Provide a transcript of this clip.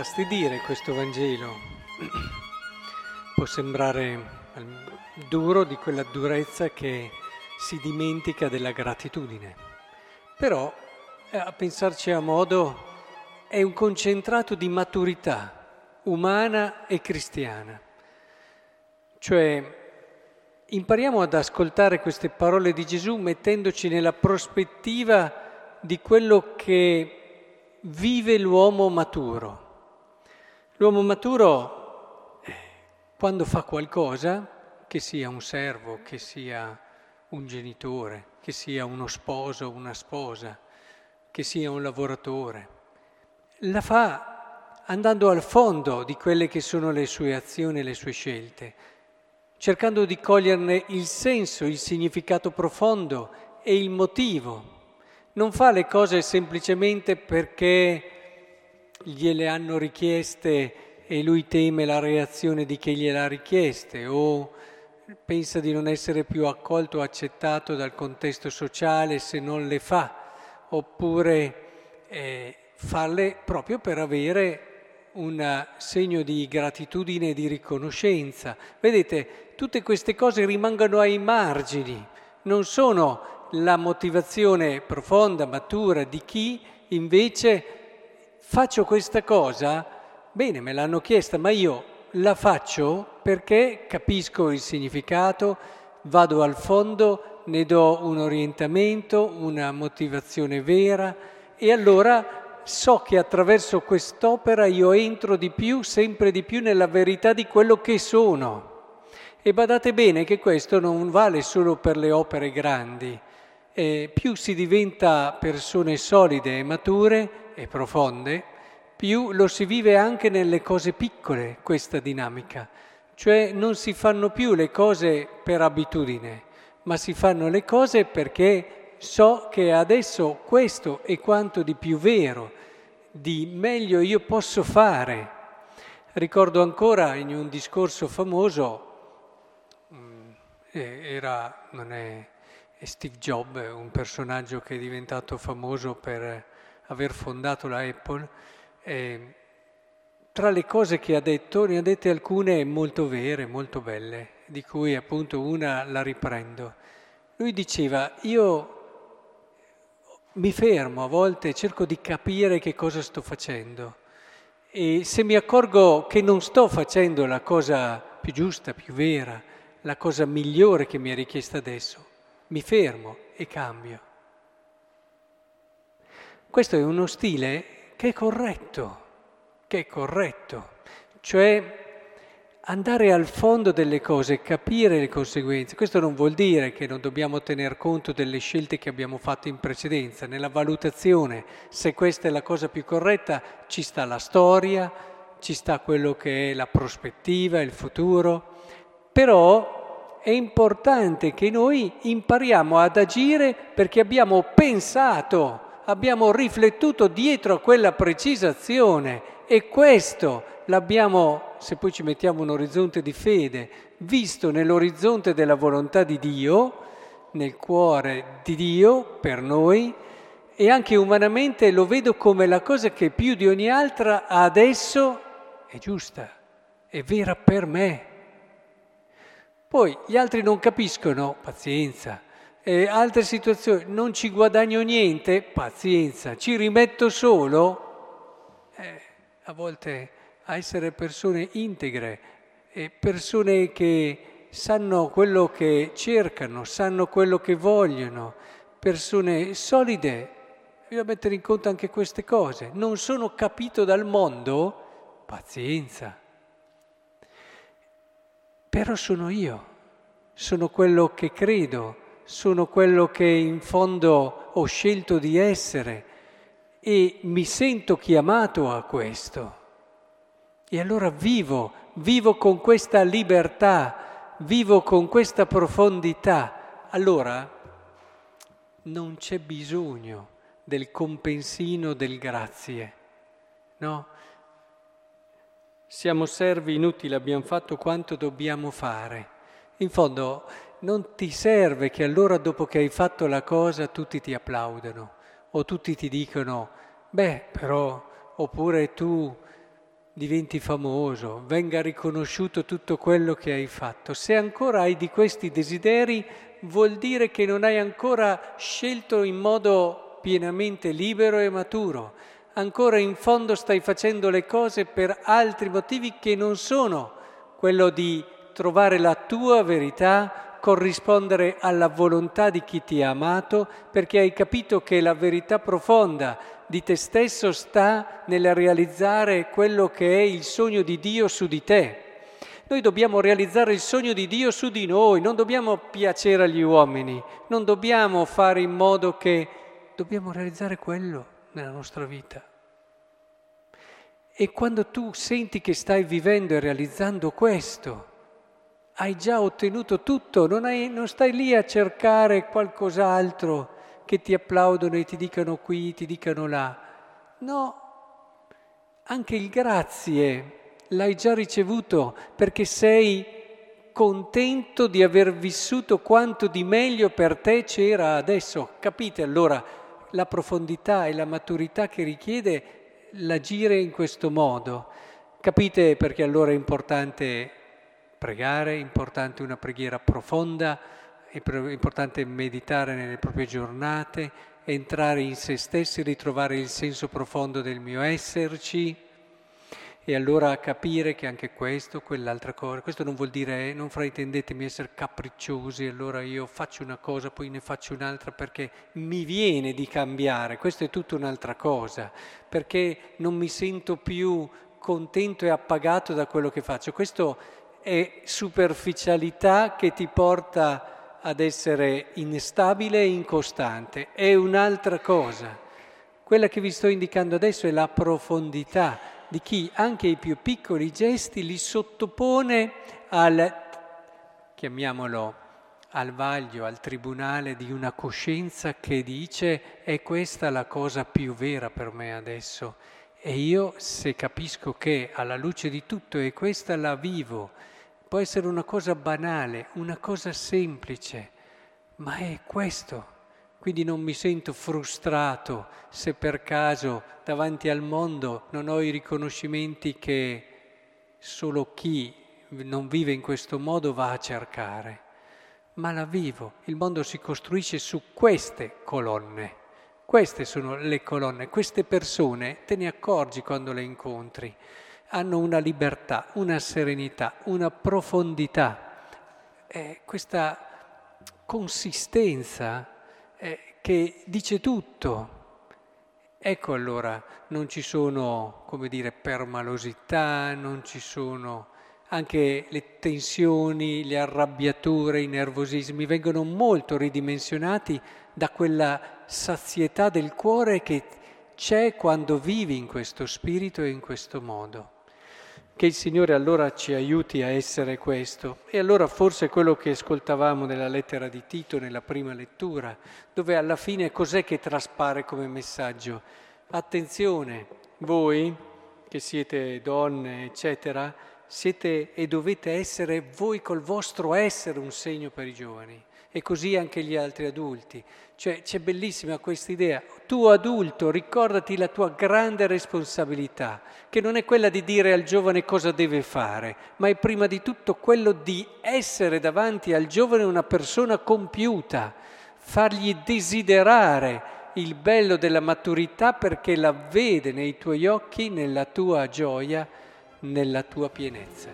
infastidire questo Vangelo, può sembrare duro di quella durezza che si dimentica della gratitudine, però eh, a pensarci a modo è un concentrato di maturità umana e cristiana, cioè impariamo ad ascoltare queste parole di Gesù mettendoci nella prospettiva di quello che vive l'uomo maturo. L'uomo maturo, eh, quando fa qualcosa, che sia un servo, che sia un genitore, che sia uno sposo, una sposa, che sia un lavoratore, la fa andando al fondo di quelle che sono le sue azioni e le sue scelte, cercando di coglierne il senso, il significato profondo e il motivo. Non fa le cose semplicemente perché gliele hanno richieste e lui teme la reazione di chi gliele ha richieste o pensa di non essere più accolto o accettato dal contesto sociale se non le fa, oppure eh, farle proprio per avere un segno di gratitudine e di riconoscenza. Vedete, tutte queste cose rimangono ai margini, non sono la motivazione profonda, matura di chi invece faccio questa cosa, bene, me l'hanno chiesta, ma io la faccio perché capisco il significato, vado al fondo, ne do un orientamento, una motivazione vera e allora so che attraverso quest'opera io entro di più, sempre di più nella verità di quello che sono. E badate bene che questo non vale solo per le opere grandi, eh, più si diventa persone solide e mature e profonde, più lo si vive anche nelle cose piccole questa dinamica. Cioè non si fanno più le cose per abitudine, ma si fanno le cose perché so che adesso questo è quanto di più vero, di meglio io posso fare. Ricordo ancora in un discorso famoso, mm, era, non è Steve Jobs, un personaggio che è diventato famoso per aver fondato la Apple, eh, tra le cose che ha detto ne ha dette alcune molto vere, molto belle, di cui appunto una la riprendo. Lui diceva, io mi fermo a volte, cerco di capire che cosa sto facendo e se mi accorgo che non sto facendo la cosa più giusta, più vera, la cosa migliore che mi è richiesta adesso, mi fermo e cambio. Questo è uno stile che è corretto, che è corretto, cioè andare al fondo delle cose, capire le conseguenze. Questo non vuol dire che non dobbiamo tener conto delle scelte che abbiamo fatto in precedenza. Nella valutazione, se questa è la cosa più corretta, ci sta la storia, ci sta quello che è la prospettiva, il futuro. Però è importante che noi impariamo ad agire perché abbiamo pensato, abbiamo riflettuto dietro a quella precisazione e questo l'abbiamo, se poi ci mettiamo un orizzonte di fede, visto nell'orizzonte della volontà di Dio, nel cuore di Dio per noi e anche umanamente lo vedo come la cosa che più di ogni altra adesso è giusta, è vera per me. Poi gli altri non capiscono, pazienza. E altre situazioni, non ci guadagno niente, pazienza. Ci rimetto solo, eh, a volte a essere persone integre, e persone che sanno quello che cercano, sanno quello che vogliono, persone solide. Bisogna mettere in conto anche queste cose. Non sono capito dal mondo, pazienza però sono io, sono quello che credo, sono quello che in fondo ho scelto di essere e mi sento chiamato a questo. E allora vivo, vivo con questa libertà, vivo con questa profondità. Allora non c'è bisogno del compensino del grazie, no? Siamo servi inutili, abbiamo fatto quanto dobbiamo fare. In fondo non ti serve che allora dopo che hai fatto la cosa tutti ti applaudano o tutti ti dicono, beh però, oppure tu diventi famoso, venga riconosciuto tutto quello che hai fatto. Se ancora hai di questi desideri, vuol dire che non hai ancora scelto in modo pienamente libero e maturo. Ancora in fondo stai facendo le cose per altri motivi che non sono quello di trovare la tua verità, corrispondere alla volontà di chi ti ha amato, perché hai capito che la verità profonda di te stesso sta nel realizzare quello che è il sogno di Dio su di te. Noi dobbiamo realizzare il sogno di Dio su di noi, non dobbiamo piacere agli uomini, non dobbiamo fare in modo che dobbiamo realizzare quello nella nostra vita. E quando tu senti che stai vivendo e realizzando questo, hai già ottenuto tutto, non, hai, non stai lì a cercare qualcos'altro che ti applaudono e ti dicano qui, ti dicano là. No, anche il grazie l'hai già ricevuto perché sei contento di aver vissuto quanto di meglio per te c'era adesso. Capite allora la profondità e la maturità che richiede l'agire in questo modo? Capite perché allora è importante pregare, è importante una preghiera profonda, è importante meditare nelle proprie giornate, entrare in se stessi, ritrovare il senso profondo del mio esserci e allora capire che anche questo, quell'altra cosa, questo non vuol dire, non fraintendetemi, essere capricciosi, allora io faccio una cosa, poi ne faccio un'altra perché mi viene di cambiare, questo è tutta un'altra cosa, perché non mi sento più contento e appagato da quello che faccio. Questo è superficialità che ti porta ad essere instabile e incostante, è un'altra cosa. Quella che vi sto indicando adesso è la profondità di chi anche i più piccoli gesti li sottopone al, chiamiamolo, al vaglio, al tribunale di una coscienza che dice è questa la cosa più vera per me adesso. E io se capisco che alla luce di tutto è questa la vivo, Può essere una cosa banale, una cosa semplice, ma è questo. Quindi non mi sento frustrato se per caso davanti al mondo non ho i riconoscimenti che solo chi non vive in questo modo va a cercare, ma la vivo. Il mondo si costruisce su queste colonne. Queste sono le colonne, queste persone te ne accorgi quando le incontri hanno una libertà, una serenità, una profondità, eh, questa consistenza eh, che dice tutto. Ecco allora, non ci sono, come dire, permalosità, non ci sono anche le tensioni, le arrabbiature, i nervosismi, vengono molto ridimensionati da quella sazietà del cuore che c'è quando vivi in questo spirito e in questo modo. Che il Signore allora ci aiuti a essere questo. E allora forse quello che ascoltavamo nella lettera di Tito, nella prima lettura, dove alla fine cos'è che traspare come messaggio? Attenzione, voi che siete donne, eccetera, siete e dovete essere voi col vostro essere un segno per i giovani e così anche gli altri adulti. Cioè c'è bellissima questa idea, tu adulto ricordati la tua grande responsabilità, che non è quella di dire al giovane cosa deve fare, ma è prima di tutto quello di essere davanti al giovane una persona compiuta, fargli desiderare il bello della maturità perché la vede nei tuoi occhi, nella tua gioia, nella tua pienezza.